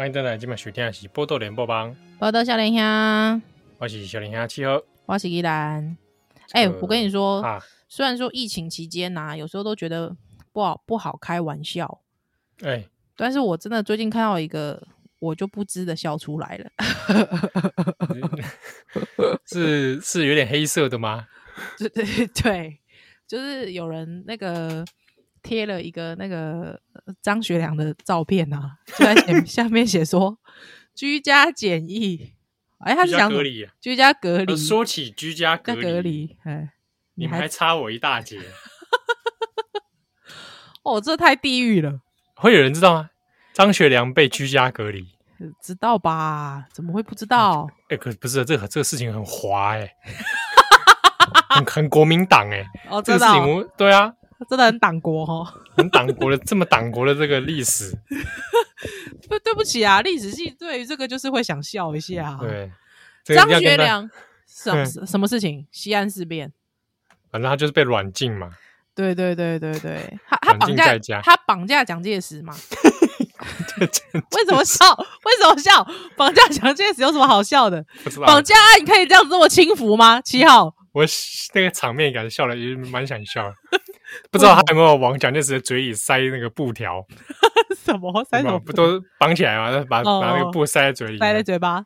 欢迎登来，今晚收听的是《波多连播帮》，波多小莲香，我是小莲香七号，我是依兰。哎、我跟你说，啊、虽然说疫情期间呐、啊，有时候都觉得不好不好开玩笑，哎、欸，但是我真的最近看到一个，我就不知的笑出来了，是是有点黑色的吗？对对对，就是有人那个。贴了一个那个张学良的照片啊，就在 下面写说居家检疫，哎，他是想隔离，居家隔离。说起居家隔离，哎，你们还差我一大截。哦，这太地狱了。会有人知道吗？张学良被居家隔离，知道吧？怎么会不知道？哎，可不是这个这个事情很滑哎，很很国民党哎。哦，这个事情对啊。真的很党国哈，很党国的这么党国的这个历史，对对不起啊，历史系对于这个就是会想笑一下。对，张学良 什么什么事情？西安事变，反正他就是被软禁嘛。对对对对对，他他绑架他绑架蒋介石嘛？为什么笑？为什么笑？绑架蒋介石有什么好笑的？绑架案可以这样子这么轻浮吗？七号，我那个场面感觉笑了，也蛮想笑。不知道他有没有往蒋介石的嘴里塞那个布条？什么塞什么？不都绑起来吗？把把那个布塞在嘴里，塞在嘴巴。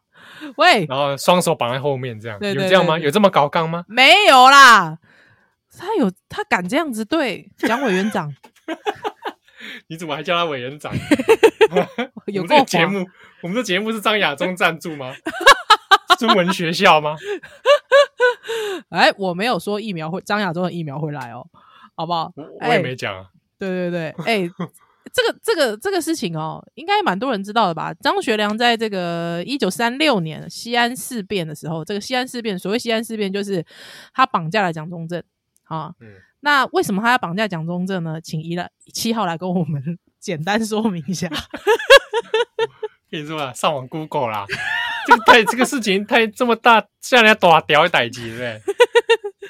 喂，然后双手绑在后面，这样有这样吗？有这么搞刚吗？没有啦，他有他敢这样子对蒋委员长？你怎么还叫他委员长？有这个节目，我们的节目是张亚中赞助吗？中文学校吗？哎，我没有说疫苗会张亚中的疫苗会来哦。好不好？我我也没讲、啊。对对对，哎、欸，这个这个这个事情哦，应该蛮多人知道的吧？张学良在这个一九三六年西安事变的时候，这个西安事变，所谓西安事变，就是他绑架了蒋中正啊。嗯。那为什么他要绑架蒋中正呢？请一来七号来跟我们 简单说明一下。跟你说啊，上网 Google 啦，这个太这个事情太这么大，像人家大条的代志，对不对？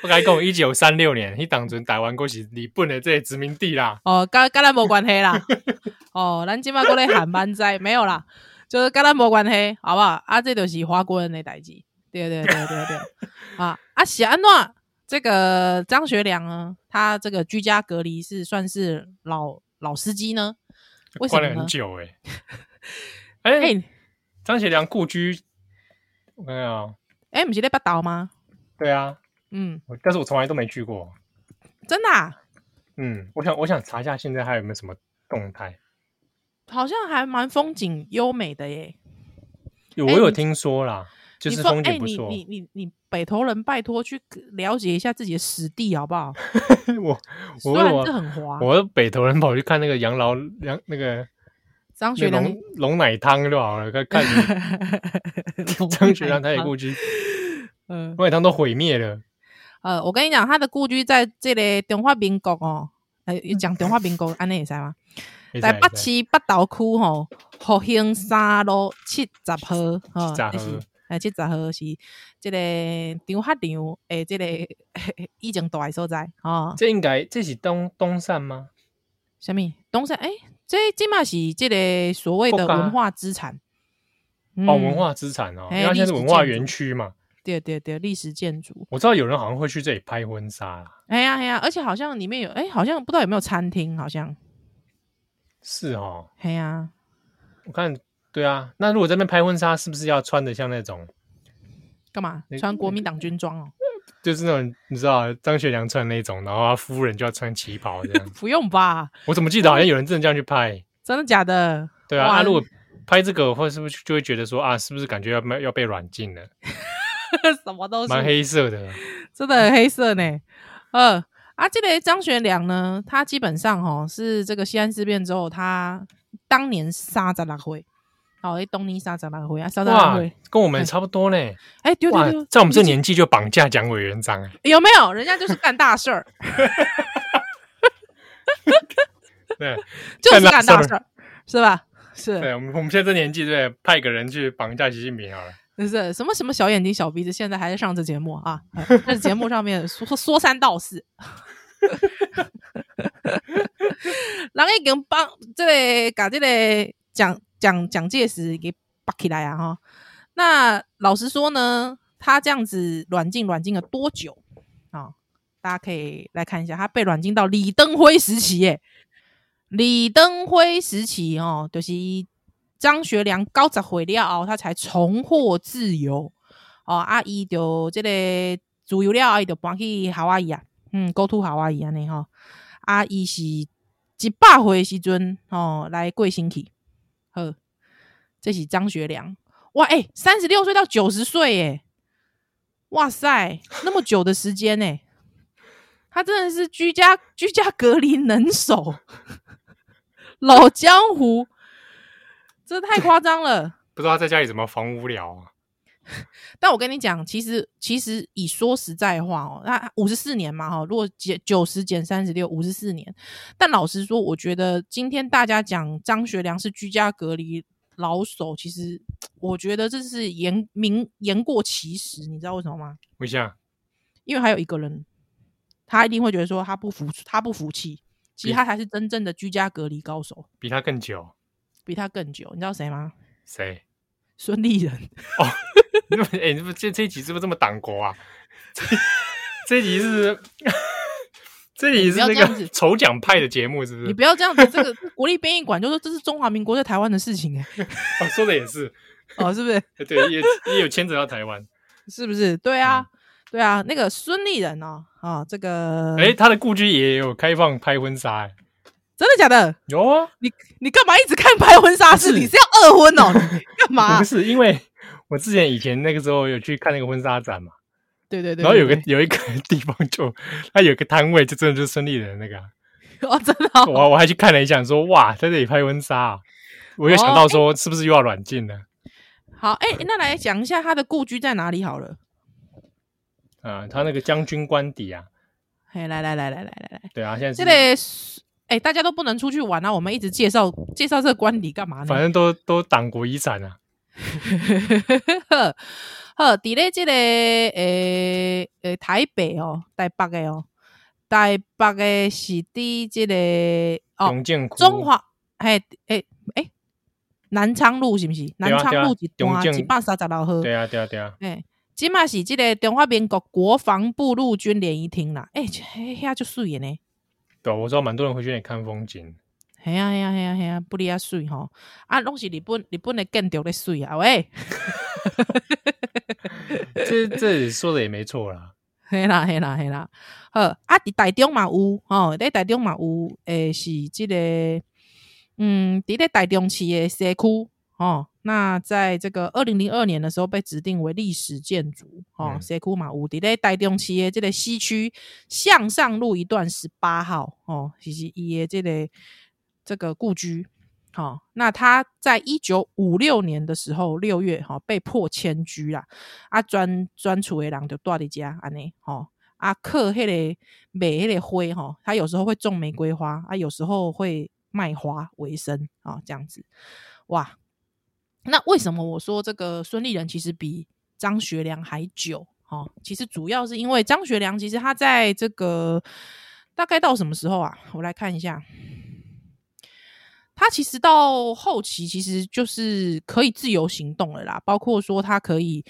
我跟你讲，一九三六年，迄当阵台湾过是日本的这个殖民地啦。哦，跟跟咱无关系啦。哦，咱今麦过咧喊班仔，没有啦，就是跟咱无关系，好不好？啊，这就是华国人的代志。对对对对对，啊啊，是安怎？这个张学良呢，他这个居家隔离是算是老老司机呢？为什么呢？很久。哎、欸，张学良故居，我看看啊。哎、欸，不是在北岛吗？对啊。嗯，但是我从来都没去过，真的、啊。嗯，我想我想查一下，现在还有没有什么动态？好像还蛮风景优美的耶。有，我有听说啦，欸、就是风景不错。你你你你北投人，拜托去了解一下自己的实地好不好？我虽然是很滑，我北投人跑去看那个养老养那个张学良龙龙奶汤就好了，看看 张学良他也过去，嗯，龙奶汤都毁灭了。呃，我跟你讲，他的故居在这个中华民国哦，呃，讲中华民国，安尼会使吗？在北市北投区吼，复兴三路七十号，哦，是，哎，七十号是这个张学良诶，这个以前住的所在，哦，这应该这是东东山吗？什么东山？诶，这这嘛是这个所谓的文化资产，哦，文化资产哦，因为它现在是文化园区嘛。对对对，历史建筑，我知道有人好像会去这里拍婚纱啦。哎呀哎呀，而且好像里面有，哎，好像不知道有没有餐厅，好像是哦。哎呀，我看，对啊，那如果在那边拍婚纱，是不是要穿的像那种？干嘛？穿国民党军装哦？就是那种你知道张学良穿那种，然后他夫人就要穿旗袍这样。不用吧？我怎么记得好像有人真的这样去拍？真的假的？对啊，那如果拍这个，或是不是就会觉得说啊，是不是感觉要要被软禁了？什么都是蛮黑色的，真的很黑色呢。呃，啊，这个张学良呢，他基本上哈是这个西安事变之后，他当年三十六岁，哦，东尼三十六岁啊，三十六岁，跟我们差不多呢。哎、欸，对对对，在我们这年纪就绑架蒋委员长，有没有？人家就是干大事儿，对，就是干大事儿，是吧？是。对，我们我们现在这年纪，对，派个人去绑架习近平好了。就是什么什么小眼睛小鼻子，现在还在上这节目啊？在节目上面说说三道四，人已经帮这个把这个蒋蒋蒋介石给拔起来啊哈。那老实说呢，他这样子软禁软禁了多久啊？大家可以来看一下，他被软禁到李登辉时期耶。李登辉时期哦，就是张学良高十岁了后，他才重获自由哦。阿姨就这个自由了，阿姨就搬去夏威夷啊，嗯，go to 夏威夷安尼哈。阿姨是一百岁时阵哦来过身去，呵，这是张学良哇，哎、欸，三十六岁到九十岁，哎，哇塞，那么久的时间呢，他真的是居家居家隔离能手。老江湖，这太夸张了。不知道他在家里怎么防无聊啊？但我跟你讲，其实其实以说实在话哦，那五十四年嘛哈，如果减九十减三十六，五十四年。但老实说，我觉得今天大家讲张学良是居家隔离老手，其实我觉得这是言明言过其实。你知道为什么吗？为啥？因为还有一个人，他一定会觉得说他不服，他不服气。其实他才是真正的居家隔离高手，比他更久，比他更久。你知道谁吗？谁？孙立人。哦，哎，你们这这一集是不是这么党国啊？这一集是这一集是那个筹 奖派的节目，是不是？你不要这样子，这个国立编译馆就说这是中华民国在台湾的事情，哎，哦，说的也是，哦，是不是？对，也也有牵扯到台湾，是不是？对啊。对啊，那个孙立人哦，啊、哦，这个，哎，他的故居也有开放拍婚纱，哎，真的假的？有啊，你你干嘛一直看拍婚纱？是你是要二婚哦？干嘛？不是，因为我之前以前那个时候有去看那个婚纱展嘛，对对对，然后有个 有一个地方就他有个摊位，就真的就是孙立人那个，哦，真的、哦，我我还去看了一下，说哇，在这里拍婚纱、啊，我又想到说是不是又要软禁了？哦、好，哎，那来讲一下他的故居在哪里好了。啊，他那个将军官邸啊，嘿，来来来来来来来，对啊，现在这里，哎，大家都不能出去玩啊，我们一直介绍介绍这个官邸干嘛呢？反正都都党国遗产啊。呵，呵，伫咧这个诶诶台北哦，台北的哦，台北的是伫这个哦，中华，嘿，诶诶，南昌路是不是？南昌路一段一百三十六号。对啊，对啊，对啊，哎。即嘛是这个中华民国国防部陆军联谊厅啦，诶、欸，遐就水呢。对，我知道蛮多人会去那里看风景。嘿啊嘿啊嘿啊嘿啊，不离啊水吼，啊，拢是日本日本的建筑的水啊喂。这这说的也没错啦。嘿啦嘿啦嘿啦，好啊，伫台中嘛有吼，伫台中嘛有诶，是这个嗯，伫咧台中市的社区吼。那在这个二零零二年的时候，被指定为历史建筑哦，西区嘛有伫咧台中市的这个西区向上路一段十八号哦，其实伊的这个这个故居，好、哦，那他在一九五六年的时候六月哈、哦、被迫迁居啦，啊专专厝的人就住伫遮安尼，吼啊刻迄个卖迄个花哈，他有时候会种玫瑰花啊，有时候会卖花为生啊、哦，这样子，哇。那为什么我说这个孙立人其实比张学良还久？哦，其实主要是因为张学良其实他在这个大概到什么时候啊？我来看一下，他其实到后期其实就是可以自由行动了啦，包括说他可以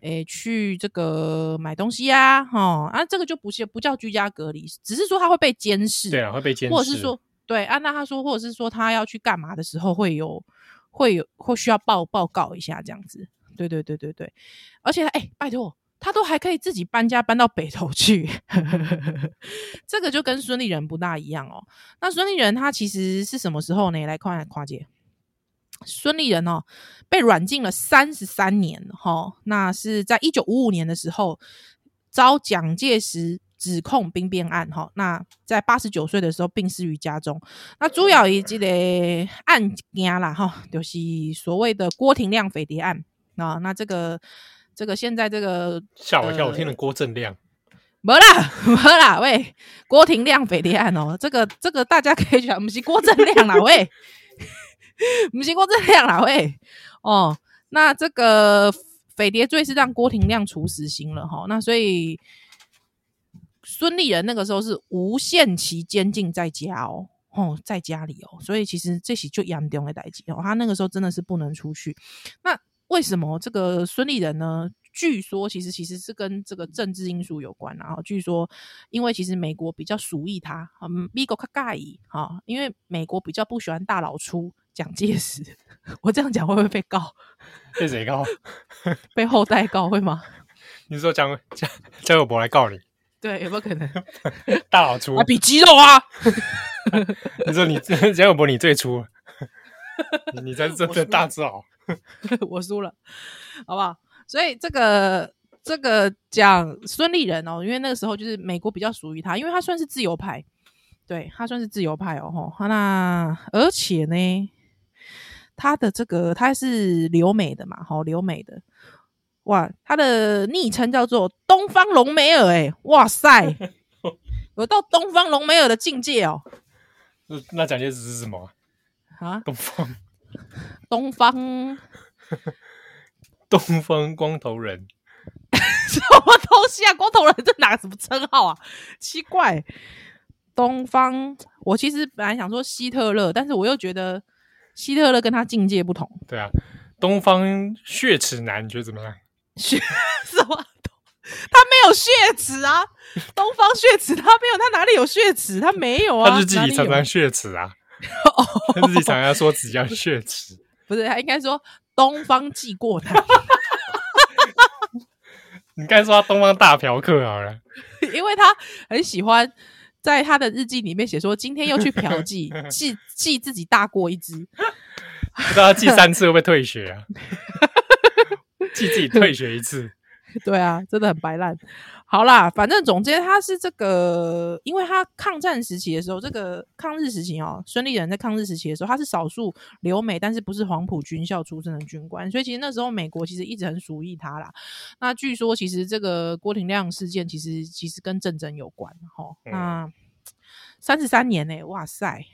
诶、欸、去这个买东西啊，哈啊，这个就不是不叫居家隔离，只是说他会被监视，对啊，会被监视，或者是说对啊，那他说或者是说他要去干嘛的时候会有。会有或需要报报告一下这样子，对对对对对，而且哎、拜托，他都还可以自己搬家搬到北投去，这个就跟孙立人不大一样哦。那孙立人他其实是什么时候呢？来看跨界，孙立人哦被软禁了三十三年哈、哦，那是在一九五五年的时候遭蒋介石。指控兵变案，哈，那在八十九岁的时候病逝于家中。那主要以这个案件啦，哈，就是所谓的郭廷亮匪谍案啊。那这个这个现在这个吓我一跳，我听了郭正亮，没啦没啦，喂，郭廷亮匪谍案哦，这个这个大家可以讲，不是郭正亮啦，喂，不是郭正亮啦，喂，哦，那这个匪谍罪是让郭廷亮处死刑了，哈，那所以。孙立人那个时候是无限期监禁在家哦，哦，在家里哦，所以其实这些就严重的代际哦，他那个时候真的是不能出去。那为什么这个孙立人呢？据说其实其实是跟这个政治因素有关，然后据说因为其实美国比较属意他，嗯，美国较介意哈，因为美国比较不喜欢大老粗蒋介石。我这样讲会不会被告？被谁告？被后代告会吗？你说蒋蒋蒋友柏来告你？对，有没有可能？大老粗啊，比肌肉啊！你说你蒋永博你最粗，你才是真的大只佬。我输了，好不好？所以这个这个讲孙立人哦，因为那个时候就是美国比较属于他，因为他算是自由派，对，他算是自由派哦。吼，那而且呢，他的这个他是留美的嘛，吼，留美的，哇，他的昵称叫做东方隆美尔，哎，哇塞，有到东方隆美尔的境界哦。那蒋介石是什么啊？东方。东方，东方光头人，什么东西啊？光头人这哪个什么称号啊？奇怪，东方，我其实本来想说希特勒，但是我又觉得希特勒跟他境界不同。对啊，东方血齿男，你觉得怎么样？血什么？他没有血池啊！东方血池，他没有，他哪里有血池？他没有啊！他是自己常常血池啊。他自己常常说自己叫血池，不是他应该说东方记过他。你该说他东方大嫖客好了，因为他很喜欢在他的日记里面写说今天又去嫖妓，记记自己大过一只，不知道他记三次会不会退学啊？记自己退学一次，对啊，真的很白烂。好啦，反正总之他是这个，因为他抗战时期的时候，这个抗日时期哦，孙立人在抗日时期的时候，他是少数留美，但是不是黄埔军校出身的军官，所以其实那时候美国其实一直很属意他啦。那据说其实这个郭廷亮事件，其实其实跟政争有关哈。那三十三年呢、欸？哇塞，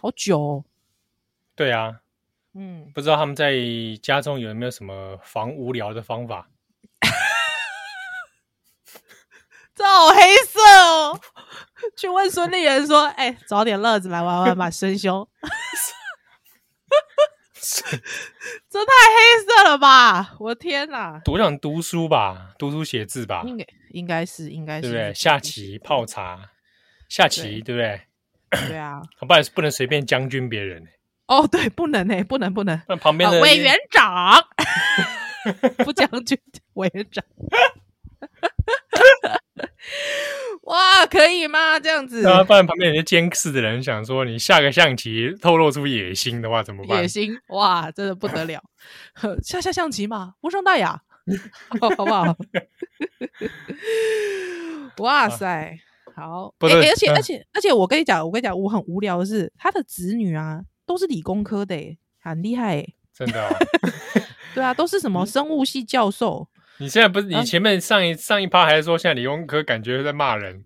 好久、哦。对啊，嗯，不知道他们在家中有没有什么防无聊的方法。这好黑色哦！去问孙立人说：“哎、欸，找点乐子来玩玩吧，孙兄。”这太黑色了吧！我天哪！多想读书吧，读书写字吧。应该应该是应该是对不对？下棋泡茶，下棋对不对？对啊，不然不能随便将军别人。哦，对，不能哎，不能不能。那旁边的委员长，不将军委员长。哇，可以吗？这样子，那不然旁边有些监视的人想说，你下个象棋透露出野心的话怎么办？野心哇，真的不得了！下下象棋嘛，无伤大雅，好不好？哇塞，好！欸欸、而且、嗯、而且而且，我跟你讲，我跟你讲，我很无聊的是，他的子女啊，都是理工科的，很厉害，真的、哦。对啊，都是什么生物系教授。你现在不是你前面上一、啊、上一趴还是说现在理工科感觉在骂人？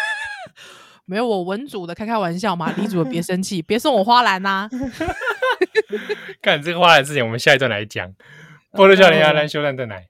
没有，我文组的开开玩笑嘛，理主的别生气，别送我花篮呐、啊！看这个花篮之前，我们下一段来讲。波多少年阿，兰修兰的奶。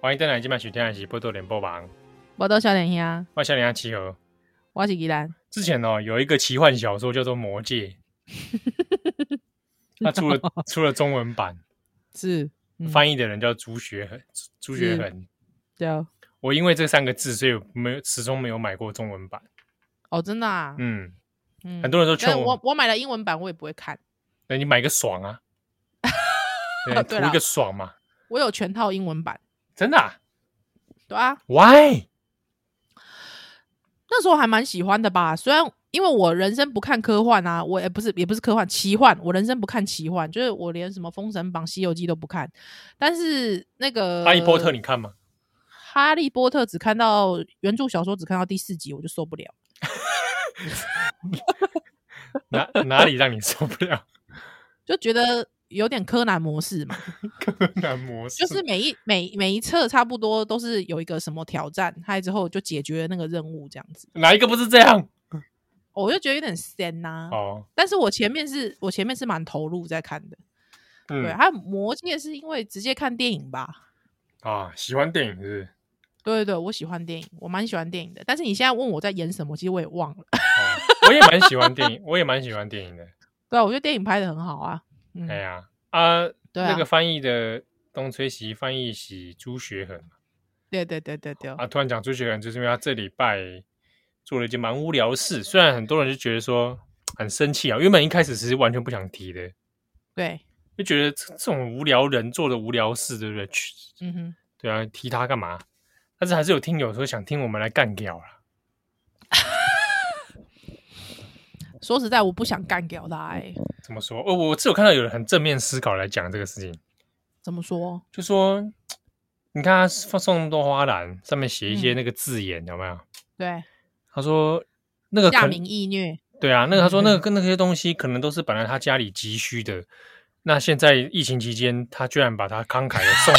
欢迎登来今晚收听的是波多联播网，波多少年兄，我少年兄七和，我是宜兰。之前哦，有一个奇幻小说叫做《魔戒》，它出了 出了中文版，是、嗯、翻译的人叫朱学恒，朱学恒。对啊，我因为这三个字，所以没有始终没有买过中文版。哦，真的啊？嗯嗯，很多人都劝我，我我买了英文版，我也不会看。那你买个爽啊？对，图一个爽嘛。我有全套英文版。真的、啊？对啊。Why？那时候还蛮喜欢的吧，虽然因为我人生不看科幻啊，我也不是也不是科幻奇幻，我人生不看奇幻，就是我连什么《封神榜》《西游记》都不看。但是那个《哈利波特》你看吗？《哈利波特》只看到原著小说，只看到第四集，我就受不了。哪哪里让你受不了？就觉得。有点柯南模式嘛？柯南模式就是每一每每一册差不多都是有一个什么挑战，还之后就解决那个任务这样子。哪一个不是这样？我就觉得有点仙呐、啊。哦，但是我前面是我前面是蛮投入在看的。嗯、对，还有魔戒是因为直接看电影吧？啊，喜欢电影是不是？对对对，我喜欢电影，我蛮喜欢电影的。但是你现在问我在演什么，其实我也忘了。哦、我也蛮喜欢电影，我也蛮喜欢电影的。对啊，我觉得电影拍的很好啊。哎呀啊，那个翻译的东吹西翻译是朱学恒，对对对对对。啊，突然讲朱学恒，就是因为他这礼拜做了一件蛮无聊的事。虽然很多人就觉得说很生气啊，原本一开始是完全不想提的，对，就觉得这种无聊人做的无聊事，对不对？嗯哼，对啊，提他干嘛？但是还是有听友说想听我们来干掉了。说实在，我不想干掉他。哎，怎么说？哦，我只有看到有人很正面思考来讲这个事情。怎么说？就说你看他送那么多花篮，上面写一些那个字眼，嗯、有没有？对。他说那个价民易虐。对啊，那个他说那个跟那些东西可能都是本来他家里急需的，那现在疫情期间，他居然把他慷慨的送，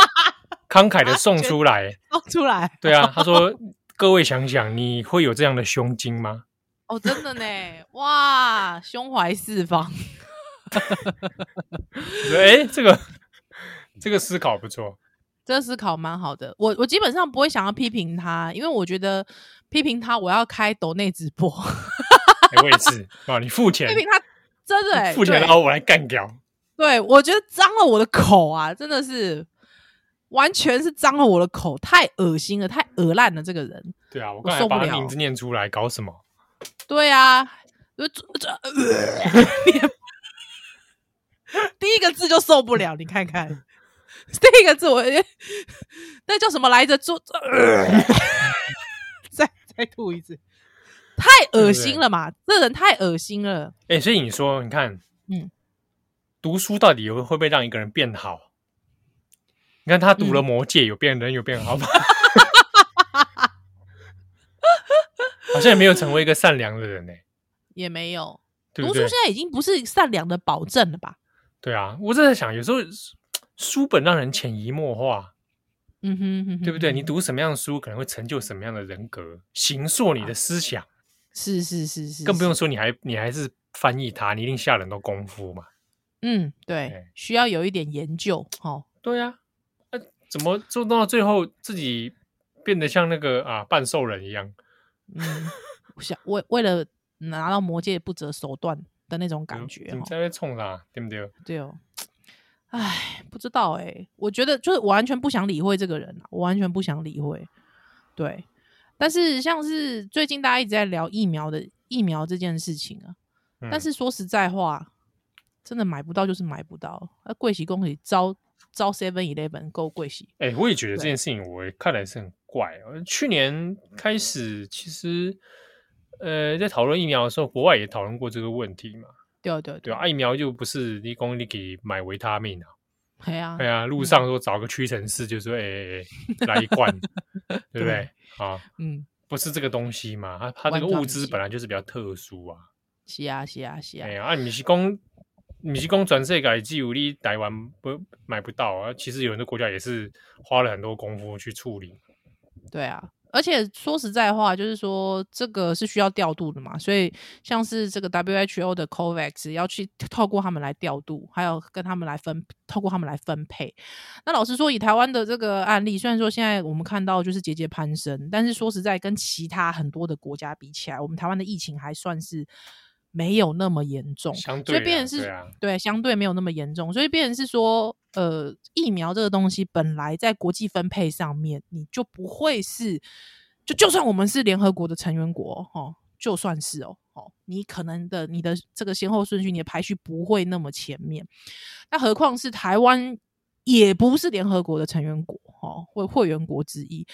慷慨的送出来，送出来。对啊，他说各位想想，你会有这样的胸襟吗？哦，真的呢，哇，胸怀四方，哎，这个这个思考不错，这个思考蛮好的。我我基本上不会想要批评他，因为我觉得批评他，我要开抖内直播。欸、我也是啊，你付钱批评他，真的哎，付钱然后我来干掉。对，我觉得脏了我的口啊，真的是完全是脏了我的口，太恶心了，太恶烂了，这个人。对啊，我刚才把他名字念出来，搞什么？对啊，就这这，第一个字就受不了，你看看，第一个字我，那叫什么来着？做、呃，再 再吐一次，太恶心了嘛！对对这人太恶心了。哎、欸，所以你说，你看，嗯，读书到底会会不会让一个人变好？你看他读了魔戒，有变人，有变好吗？嗯好像也没有成为一个善良的人呢、欸，也没有。读书现在已经不是善良的保证了吧？对啊，我正在想，有时候书本让人潜移默化，嗯哼，对不对？你读什么样的书，可能会成就什么样的人格，形塑你的思想。是是是是，更不用说你还你还是翻译它，你一定下了很多功夫嘛。嗯，对，对需要有一点研究。哦，对啊，那、啊、怎么做到最后自己变得像那个啊半兽人一样？嗯，想为为了拿到魔戒不择手段的那种感觉，你在冲啥？对不对？对哦，哎，不知道哎、欸，我觉得就是完全不想理会这个人，我完全不想理会。对，但是像是最近大家一直在聊疫苗的疫苗这件事情啊，嗯、但是说实在话，真的买不到就是买不到，那贵喜恭喜招招 Seven Eleven 够贵喜。哎、欸，我也觉得这件事情，我看来是很。怪哦，去年开始其实，呃，在讨论疫苗的时候，国外也讨论过这个问题嘛。对对对，对啊，疫苗就不是你讲你给买维他命啊。对啊，对啊，路上说找个屈臣氏，就说哎哎哎，来一罐，对不对？啊，嗯，不是这个东西嘛，它它这个物资本来就是比较特殊啊。是啊是啊是啊。哎呀，啊，你是讲你是讲全世界只有你台湾不买不到啊？其实有很多国家也是花了很多功夫去处理。对啊，而且说实在话，就是说这个是需要调度的嘛，所以像是这个 WHO 的 COVAX 要去透过他们来调度，还有跟他们来分，透过他们来分配。那老实说，以台湾的这个案例，虽然说现在我们看到就是节节攀升，但是说实在，跟其他很多的国家比起来，我们台湾的疫情还算是。没有那么严重，相对，所以变成是对，啊、对，相对没有那么严重，所以变成是说，呃，疫苗这个东西本来在国际分配上面，你就不会是，就就算我们是联合国的成员国，哦，就算是哦，哦，你可能的你的这个先后顺序，你的排序不会那么前面，那何况是台湾也不是联合国的成员国，哦，会会员国之一，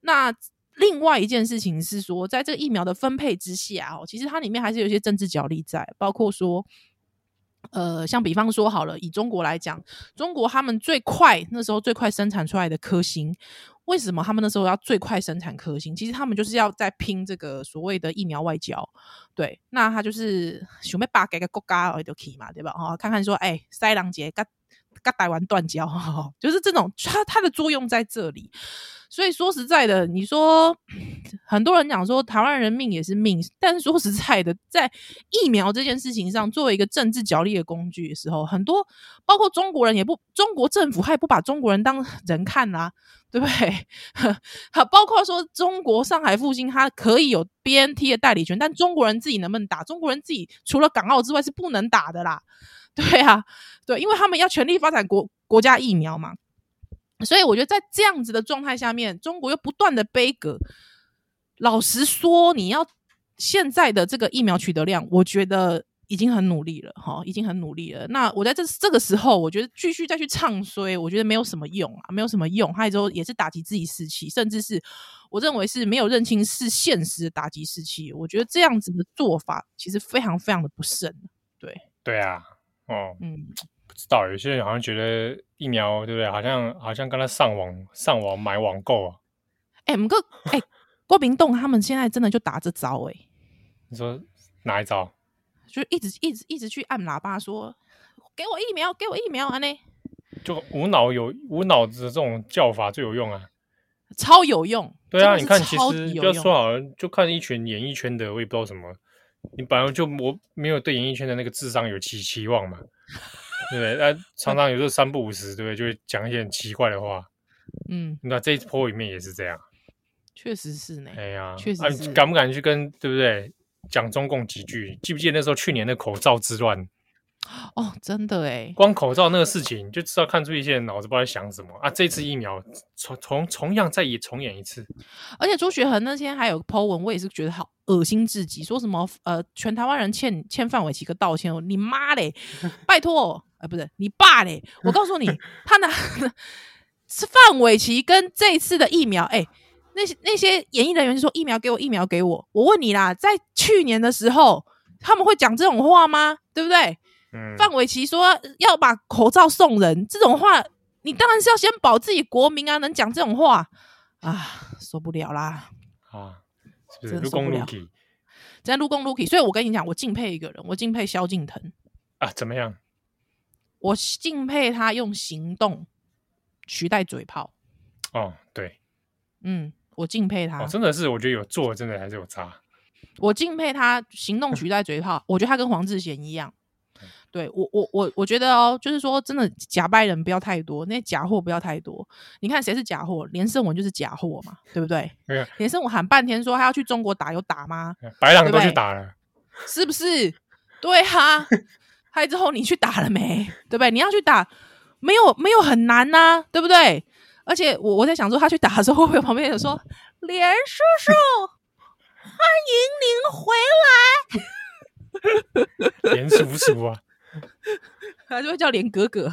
那。另外一件事情是说，在这个疫苗的分配之下哦，其实它里面还是有一些政治角力在，包括说，呃，像比方说好了，以中国来讲，中国他们最快那时候最快生产出来的科兴，为什么他们那时候要最快生产科兴？其实他们就是要在拼这个所谓的疫苗外交。对，那他就是 想要把给个国家而就可以嘛，对吧？哈，看看说，哎，塞狼节跟跟台湾断交，就是这种，它它的作用在这里。所以说实在的，你说很多人讲说台湾人命也是命，但是说实在的，在疫苗这件事情上，作为一个政治角力的工具的时候，很多包括中国人也不，中国政府还不把中国人当人看啊，对不对？好，包括说中国上海复兴，它可以有 BNT 的代理权，但中国人自己能不能打？中国人自己除了港澳之外是不能打的啦，对啊，对，因为他们要全力发展国国家疫苗嘛。所以我觉得在这样子的状态下面，中国又不断的悲歌。老实说，你要现在的这个疫苗取得量，我觉得已经很努力了，哈，已经很努力了。那我在这这个时候，我觉得继续再去唱衰，我觉得没有什么用啊，没有什么用。还之后也是打击自己士气，甚至是我认为是没有认清是现实的打击士气。我觉得这样子的做法其实非常非常的不慎。对，对啊，哦，嗯。不知道有些人好像觉得疫苗对不对？好像好像跟他上网上网买网购啊。哎、欸，不过哎，郭明栋他们现在真的就打这招哎、欸。你说哪一招？就一直一直一直去按喇叭说：“给我疫苗，给我疫苗啊！”呢，就无脑有无脑子这种叫法最有用啊，超有用。对啊，你看，其实不要说好了，就看一群演艺圈的，我也不知道什么。你本来就我没有对演艺圈的那个智商有期期望嘛。对不对？那常常有时候三不五时，对不对？就会讲一些很奇怪的话。嗯，那这一波里面也是这样，确实是呢。哎呀，确实是。啊、敢不敢去跟对不对讲中共几句？记不记得那时候去年的口罩之乱？哦，真的哎，光口罩那个事情就知道看出一些人脑子不知道在想什么啊！这次疫苗重重重样再也重演一次，而且朱学恒那天还有 po 文，我也是觉得好恶心至极，说什么呃，全台湾人欠欠范玮琪个道歉，你妈嘞，拜托。啊、呃，不是你爸嘞！我告诉你，他拿是范玮琪跟这次的疫苗，哎、欸，那些那些演艺人员就说疫苗给我，疫苗给我。我问你啦，在去年的时候，他们会讲这种话吗？对不对？嗯。范玮琪说要把口罩送人，这种话，你当然是要先保自己国民啊！能讲这种话啊，受不了啦！啊，是不是？撸公撸 k 在撸公撸 k 所以我跟你讲，我敬佩一个人，我敬佩萧敬腾啊，怎么样？我敬佩他用行动取代嘴炮。哦，对，嗯，我敬佩他。哦，真的是，我觉得有做，真的还是有差。我敬佩他行动取代嘴炮，我觉得他跟黄智贤一样。对我，我，我，我觉得哦，就是说，真的假拜人不要太多，那假货不要太多。你看谁是假货？连胜文就是假货嘛，对不对？对。连胜文喊半天说他要去中国打，有打吗？白狼都去打了，是不是？对哈。拍之后你去打了没？对不对？你要去打，没有没有很难呐、啊，对不对？而且我我在想说，他去打的时候，会不会旁边有说连叔叔欢迎您回来？连叔叔啊，他就会叫连哥哥，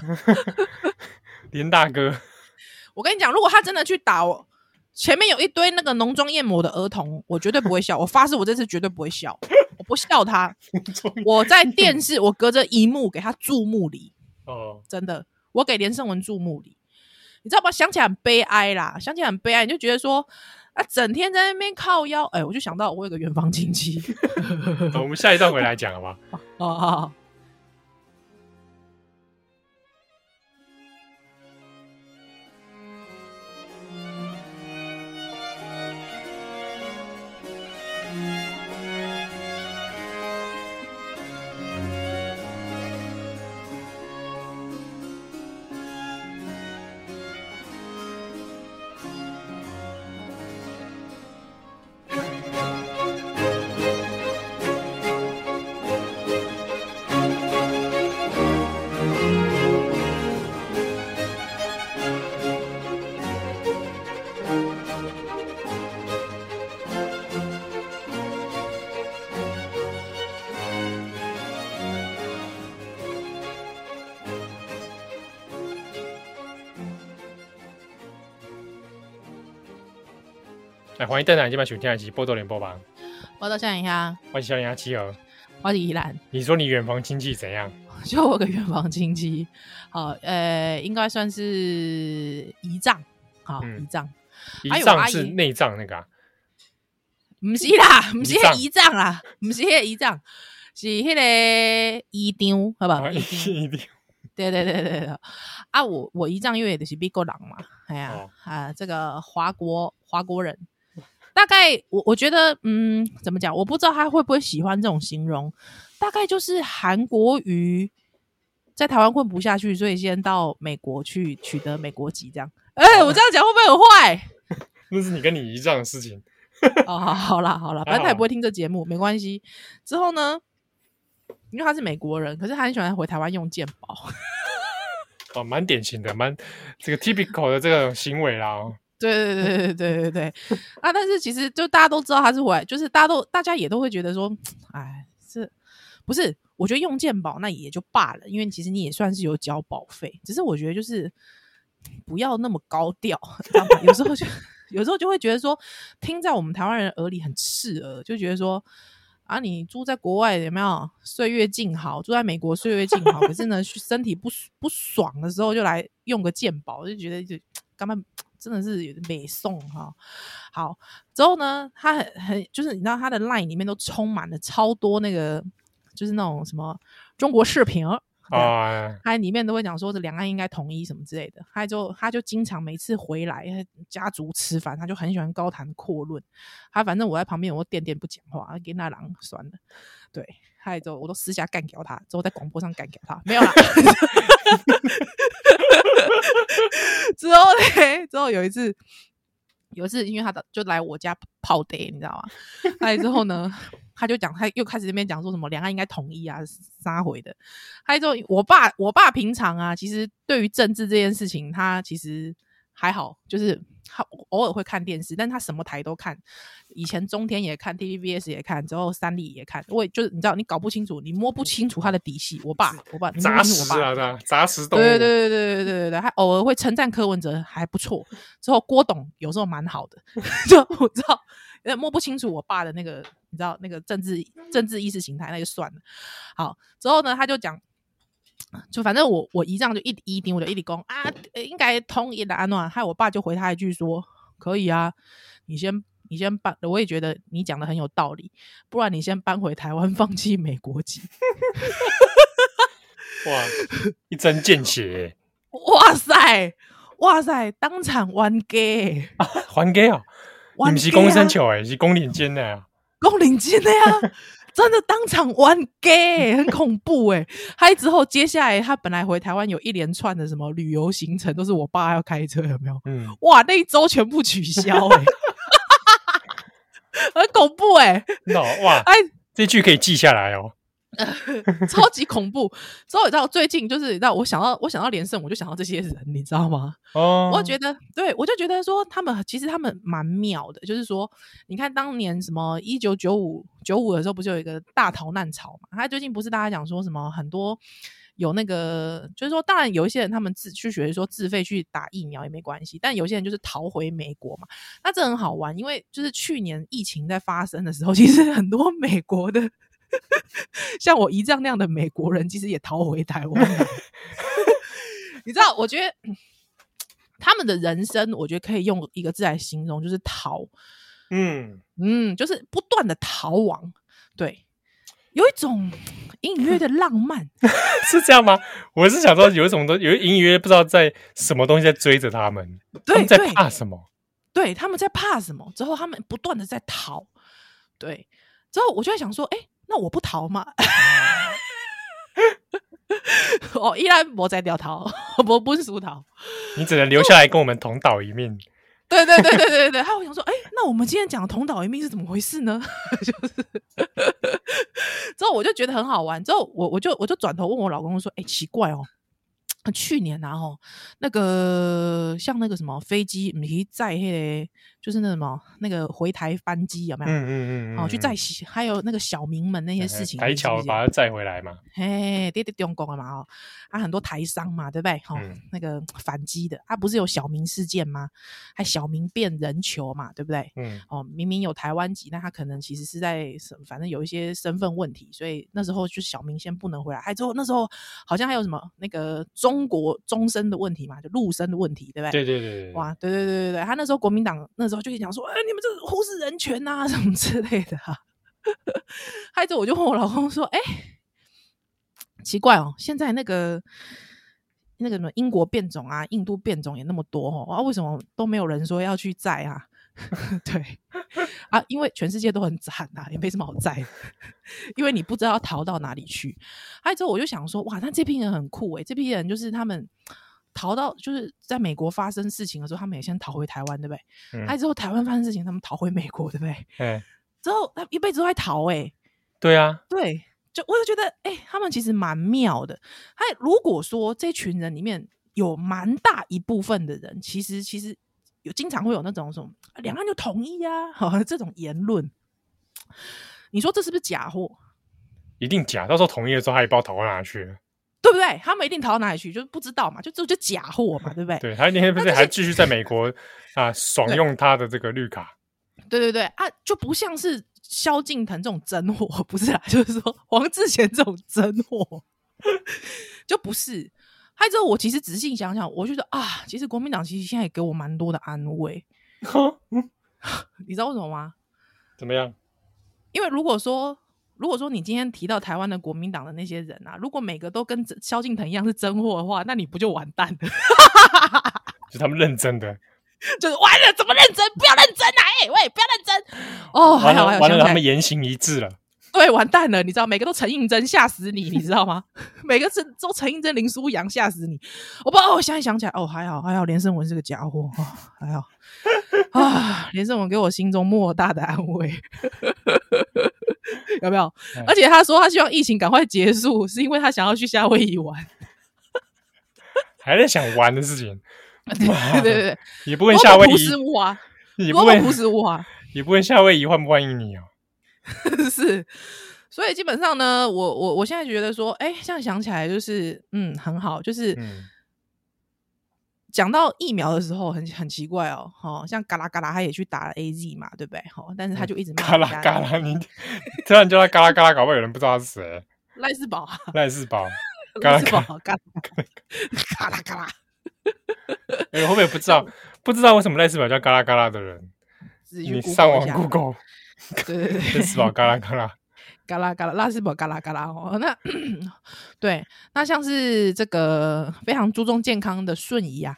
连大哥。我跟你讲，如果他真的去打我，前面有一堆那个浓妆艳抹的儿童，我绝对不会笑。我发誓，我这次绝对不会笑。我不笑他，我在电视，我隔着一幕给他注目礼。哦，真的，我给连胜文注目礼。你知道吗？想起来很悲哀啦，想起来很悲哀，你就觉得说啊，整天在那边靠腰。哎、欸，我就想到我有个远房亲戚。我们下一段回来讲好吗？哦，欢迎邓来今晚收听的是《波多联播吧》。我到想一下，我是小林阿七儿，我是依兰。你说你远房亲戚怎样？就我个远房亲戚，好，呃，应该算是姨丈，好，姨丈，姨丈是内脏那个啊？不是啦，不是姨丈啦，不是姨丈，是迄个姨丈，好不好？姨丈，对对对对对，啊，我我姨丈因为就是美国人嘛，哎呀，啊，这个华国华国人，大概我我觉得，嗯，怎么讲？我不知道他会不会喜欢这种形容。大概就是韩国瑜在台湾混不下去，所以先到美国去取得美国籍，这样。哎、欸，我这样讲会不会很坏？那是你跟你姨丈的事情。哦，好，好啦，好啦，反正他也不会听这节目，没关系。之后呢，因为他是美国人，可是他很喜欢回台湾用健保。哦，蛮典型的，蛮这个 typical 的这个行为啦。对对对对对对对啊！但是其实就大家都知道他是回来，就是大家都大家也都会觉得说，哎，是。不是，我觉得用健保那也就罢了，因为其实你也算是有交保费。只是我觉得就是不要那么高调，知道吗？有时候就有时候就会觉得说，听在我们台湾人耳里很刺耳，就觉得说啊，你住在国外有没有岁月静好？住在美国岁月静好，可是呢身体不 不爽的时候就来用个健保，就觉得就 干嘛真的是美送哈。好，之后呢，他很很就是你知道他的 line 里面都充满了超多那个。就是那种什么中国视频啊，他里面都会讲说这两岸应该统一什么之类的。他就他就经常每次回来家族吃饭，他就很喜欢高谈阔论。他反正我在旁边，我都点点不讲话，给那狼算了。对，还有之后我都私下干掉他，之后在广播上干掉他，没有啦。之后嘞，之后有一次，有一次因为他就来我家泡爹，你知道吗？还有之后呢？他就讲，他又开始那边讲说什么两岸应该统一啊，杀回的。他之后我爸，我爸平常啊，其实对于政治这件事情，他其实还好，就是他偶尔会看电视，但他什么台都看。以前中天也看，TVBS 也看，之后三立也看。我就是你知道，你搞不清楚，你摸不清楚他的底细。我爸，我爸，砸死啊，杂食动物。对对对对对对对对，还偶尔会称赞柯文哲还不错。之后郭董有时候蛮好的，就我知道。摸不清楚我爸的那个，你知道那个政治政治意识形态，那就算了。好，之后呢，他就讲，就反正我我姨丈就一一定我就一直攻啊，应该通一的安暖。害我爸就回他一句说，可以啊，你先你先搬，我也觉得你讲的很有道理，不然你先搬回台湾，放弃美国籍。哇，一针见血！哇塞，哇塞，当场还给啊，还给啊！你们是公生球哎，是公领金的呀，公领金的呀，真的当场玩 gay，很恐怖哎。还之后接下来他本来回台湾有一连串的什么旅游行程，都是我爸要开车，有没有？嗯，哇，那一周全部取消哎，很恐怖哎。no 哇，哎，这句可以记下来哦。超级恐怖！所以你知道最近就是你知道我想到我想到连胜，我就想到这些人，你知道吗？哦，我觉得对，我就觉得说他们其实他们蛮妙的，就是说你看当年什么一九九五九五的时候，不是有一个大逃难潮嘛？他最近不是大家讲说什么很多有那个，就是说当然有一些人他们自去学说自费去打疫苗也没关系，但有些人就是逃回美国嘛。那这很好玩，因为就是去年疫情在发生的时候，其实很多美国的。像我姨丈那样的美国人，其实也逃回台湾。你知道，我觉得他们的人生，我觉得可以用一个字来形容，就是逃。嗯嗯，就是不断的逃亡。对，有一种隐隐约约的浪漫，是这样吗？我是想说，有一种都有隐隐约约不知道在什么东西在追着他们，对，他们在怕什么？对，他们在怕什么？之后他们不断的在逃。对，之后我就在想说，哎、欸。那我不逃嘛？哦，依然我在掉逃，我不是输逃。你只能留下来跟我们同岛一命。对对对对对对，还有我想说，哎、欸，那我们今天讲同岛一命是怎么回事呢？就是 之后我就觉得很好玩，之后我我就我就转头问我老公说，哎、欸，奇怪哦，去年然后那个像那个什么飞机，你在那个就是那什么那个回台班机有没有？嗯嗯嗯，嗯哦，去载还有那个小民们那些事情，台桥把它载回来嘛。嘿，跌跌中共了嘛？哦，啊，很多台商嘛，对不对？哈、哦嗯，那个反击的，啊，不是有小民事件吗？还小民变人球嘛，对不对？嗯，哦，明明有台湾籍，那他可能其实是在什，反正有一些身份问题，所以那时候就小民先不能回来。还之后那时候好像还有什么那个中国终身的问题嘛，就陆生的问题，对不对？对对对对，哇，对对对对对，他那时候国民党那时候。就讲说，哎、欸，你们这忽视人权呐、啊，什么之类的哈、啊。害着我就问我老公说，哎、奇怪哦，现在那个那个什么英国变种啊，印度变种也那么多哦，啊，为什么都没有人说要去载啊？对啊，因为全世界都很惨啊，也没什么好载，因为你不知道逃到哪里去。害之后我就想说，哇，那这批人很酷诶、欸，这批人就是他们。逃到就是在美国发生事情的时候，他们也先逃回台湾，对不对？嗯。还之后台湾发生事情，他们逃回美国，对不对？嗯。之后他一辈子都在逃，哎。对啊。对，就我就觉得，哎、欸，他们其实蛮妙的。他如果说这群人里面有蛮大一部分的人，其实其实有经常会有那种什么两岸就统一呀、啊，这种言论，你说这是不是假货？一定假。到时候统一的时候，他也不知道逃到哪去。对不对？他们一定逃到哪里去，就是不知道嘛，就就就假货嘛，对不对？对，他那天不是还继续在美国啊 爽用他的这个绿卡？对对对啊，就不像是萧敬腾这种真货，不是啊，就是说黄志贤这种真货，就不是。还有之后，我其实仔细想想，我觉得啊，其实国民党其实现在也给我蛮多的安慰。你知道为什么吗？怎么样？因为如果说。如果说你今天提到台湾的国民党的那些人啊，如果每个都跟萧敬腾一样是真货的话，那你不就完蛋了？就他们认真的，就是完了，怎么认真？不要认真啊！哎、欸，喂，不要认真哦！还好，还好，完了，他们言行一致了。对，完蛋了！你知道，每个都陈映真吓死你，你知道吗？每个是都陈映真、林书扬吓死你。我不知道，我现在想起来，哦，还好，还好，连胜文是个家伙啊、哦，还好 啊，连胜文给我心中莫大的安慰。有没有？而且他说他希望疫情赶快结束，是因为他想要去夏威夷玩，还在想玩的事情。对对对对，也不问夏威夷，也不问朴实无华，也不问夏威夷欢不欢迎你哦。是，所以基本上呢，我我我现在觉得说，哎，现在想起来就是，嗯，很好，就是。嗯讲到疫苗的时候，很很奇怪哦，哦，像嘎啦嘎啦，他也去打了 AZ 嘛，对不对？好，但是他就一直骂嘎啦嘎啦，你突然叫他嘎啦嘎啦，搞不好有人不知道他是谁？赖世宝，赖世宝，赖士宝，嘎啦嘎啦嘎啦，哎，会不会不知道？不知道为什么赖世宝叫嘎啦嘎啦的人，你上网 Google，对对对，赖世宝嘎啦嘎啦。嘎啦嘎啦，拉斯堡嘎啦嘎啦哦。那 对，那像是这个非常注重健康的瞬移啊，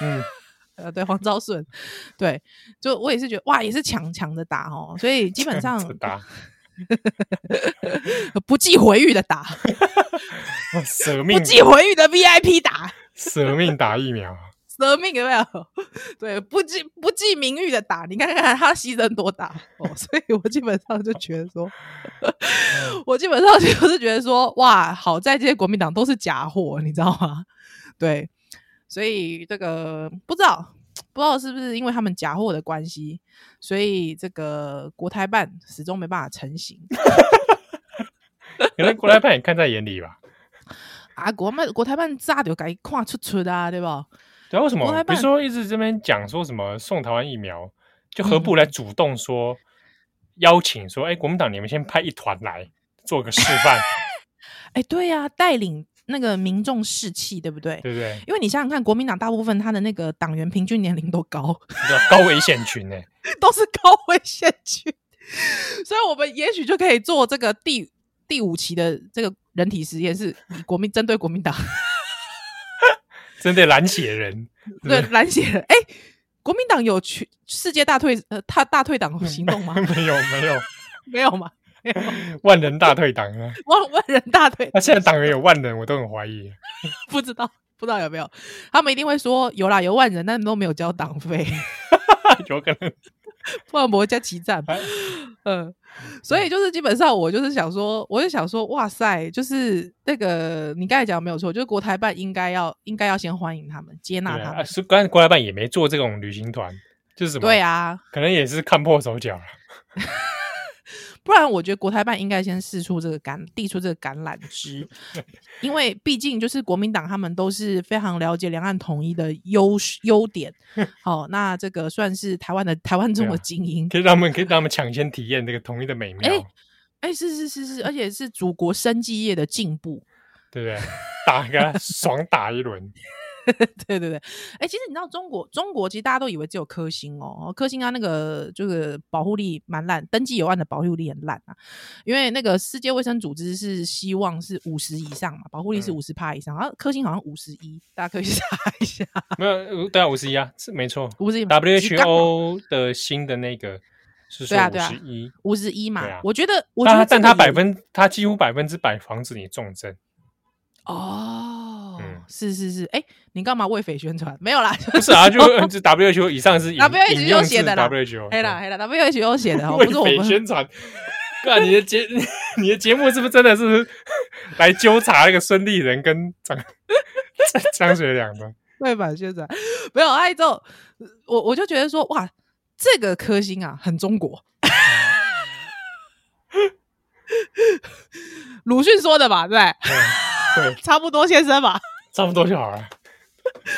嗯，呃，对，黄昭顺，对，就我也是觉得哇，也是强强的打哦，所以基本上打，不计回遇的打，舍命，不计回遇的 VIP 打，舍命打疫苗。革命有没有？对，不计不计名誉的打，你看看他牺牲多大哦！所以我基本上就觉得说，我基本上就是觉得说，哇，好在这些国民党都是假货，你知道吗？对，所以这个不知道不知道是不是因为他们假货的关系，所以这个国台办始终没办法成型。可能国台办也看在眼里吧？啊，国办国台办炸就该看出出的啊，对吧？对啊，为什么？比如说一直这边讲说什么送台湾疫苗，就何不来主动说、嗯、邀请说，哎，国民党你们先派一团来做个示范。哎，对呀、啊，带领那个民众士气，对不对？对不对？因为你想想看，国民党大部分他的那个党员平均年龄都高，高危险群呢，都是高危险群，所以我们也许就可以做这个第第五期的这个人体实验，是以国民针对国民党。针对蓝血人，对蓝血人，哎、欸，国民党有去世界大退呃，他大退党行动吗？没有，没有，没有吗？没有，万人大退党啊！万万人大退，那现在党员有万人，我都很怀疑，不知道，不知道有没有？他们一定会说有啦，有万人，但都没有交党费，有可能。万博加奇站，嗯，所以就是基本上我就是想说，我就想说，哇塞，就是那个你刚才讲的没有错，就是国台办应该要应该要先欢迎他们，接纳他们。是、啊，刚才国台办也没做这种旅行团，就是什么？对啊，可能也是看破手脚了。不然，我觉得国台办应该先试出这个橄，递出这个橄榄枝，因为毕竟就是国民党他们都是非常了解两岸统一的优优点。好、哦，那这个算是台湾的台湾中的精英，可以让他们可以让他们抢先体验这个统一的美妙。哎、欸，是是是是，而且是祖国生技业的进步，对不对？打一个爽打一轮。对对对，哎、欸，其实你知道中国，中国其实大家都以为只有科兴哦，科兴它那个就是保护力蛮烂，登记有案的保护力很烂啊。因为那个世界卫生组织是希望是五十以上嘛，保护力是五十帕以上，然后科兴好像五十一，大家可以查一下。没有，对啊，五十一啊，是没错，五十一。WHO 的新的那个是说五十一，五十一嘛。啊、我觉得，我觉得，但它百分，它几乎百分之百防止你重症。哦，嗯、是是是，哎、欸，你干嘛为匪宣传？没有啦，不是啊，就 就 WHO 以上是 WHO 写的啦，WHO 黑啦黑啦，WHO 写的，为匪宣传。哥，你的节你的节目是不是真的是来纠察那个孙立人跟张张学良的？为反宣传，没有哎，之后我我就觉得说，哇，这个科星啊，很中国。鲁迅说的吧，对。对，差不多先生吧，差不多就好了。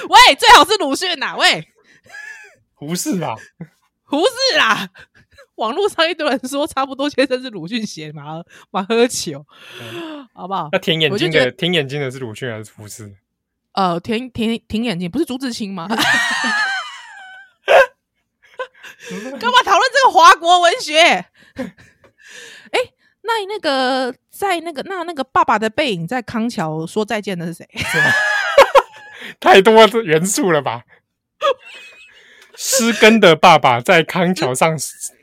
喂，最好是鲁迅呐，喂，胡适吧，胡适啦。网络上一堆人说差不多先生是鲁迅写嘛，马喝球，嗯、好不好？那舔眼睛的，舔眼睛的是鲁迅还是胡适？呃，舔舔舔眼睛不是朱自清吗？干嘛讨论这个华国文学？哎、欸。那那个在那个那那个爸爸的背影在康桥说再见的是谁？太多元素了吧？失根的爸爸在康桥上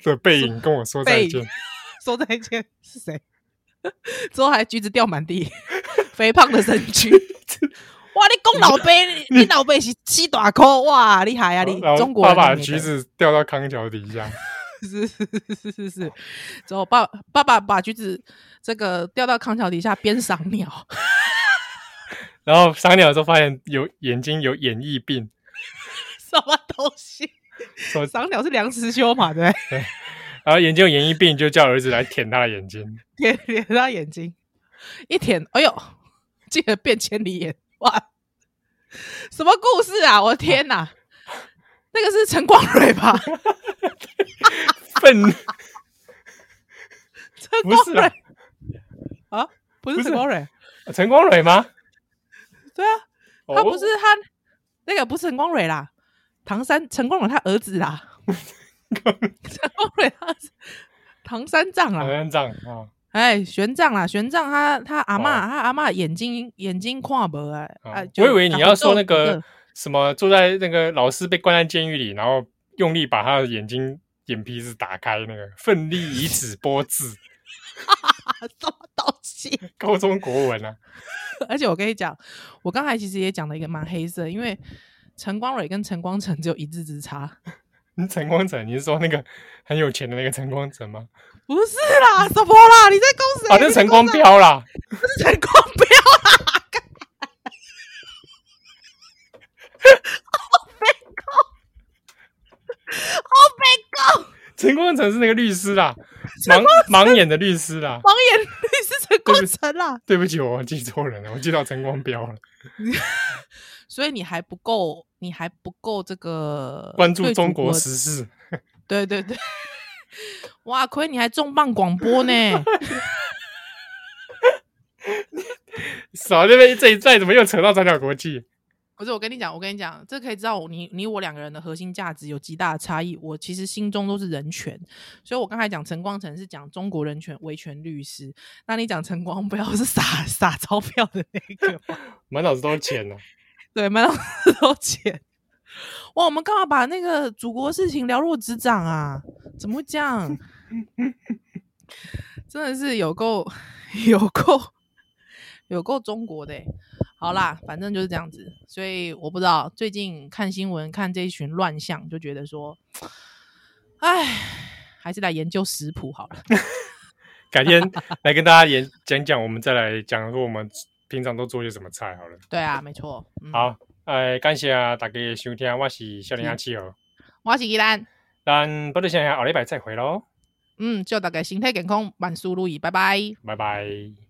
的背影跟我说再见，说再见是谁？之后还橘子掉满地，肥胖的身躯。哇，你公老辈，你老辈是七大颗哇，厉害啊你！中国爸爸橘子掉到康桥底下。是是是是是，之后爸爸爸把橘子这个掉到康桥底下边赏鸟，然后赏鸟的时候发现有眼睛有眼翳病，什么东西？赏鸟是梁实秋嘛？对对，然后眼睛有眼翳病，就叫儿子来舔他的眼睛，舔舔他眼睛，一舔，哎呦，竟然变千里眼！哇，什么故事啊？我的天哪！啊那个是陈光蕊吧？粪 陈光蕊啊，不是陈光蕊，陈光蕊吗？对啊，他不是他那个不是陈光蕊啦，唐三陈光蕊他儿子啦，陈光蕊他唐三藏啊，唐三藏啊，哎，玄奘啦，玄奘他他阿嬷他阿妈眼睛眼睛看不啊，我以为你要说那个。什么坐在那个老师被关在监狱里，然后用力把他的眼睛眼皮子打开，那个奋力以纸拨字，什么东西？高中国文啊！而且我跟你讲，我刚才其实也讲了一个蛮黑色，因为陈光蕊跟陈光诚只有一字之差。陈光诚，你是说那个很有钱的那个陈光诚吗？不是啦，什么啦？你在公司？好像陈光标啦，不是陈光标啦。Oh my god！陈光诚是那个律师啦，盲盲眼的律师啦，盲眼律师陈光诚啦。对不起，我记错人了，我记到陈光标了。所以你还不够，你还不够这个关注中国时事。对对对，哇，亏你还重磅广播呢！少这边这一再怎么又扯到三角国际？不是我跟你讲，我跟你讲，这可以知道你你我两个人的核心价值有极大的差异。我其实心中都是人权，所以我刚才讲陈光诚是讲中国人权维权律师，那你讲陈光不要是撒 撒钞票的那个，满脑子都是钱呢、啊。对，满脑子都是钱。哇，我们干嘛把那个祖国事情了若指掌啊？怎么会这样？真的是有够有够有够中国的、欸。好啦，反正就是这样子，所以我不知道最近看新闻看这一群乱象，就觉得说，哎，还是来研究食谱好了。改天来跟大家演讲讲，我们再来讲说我们平常都做些什么菜好了。对啊，没错。嗯、好，哎，感谢大家收听，我是少年阿七哦。我是依兰，咱不如先下礼拜再会喽。嗯，祝大家身体健康，万事如意，拜拜，拜拜。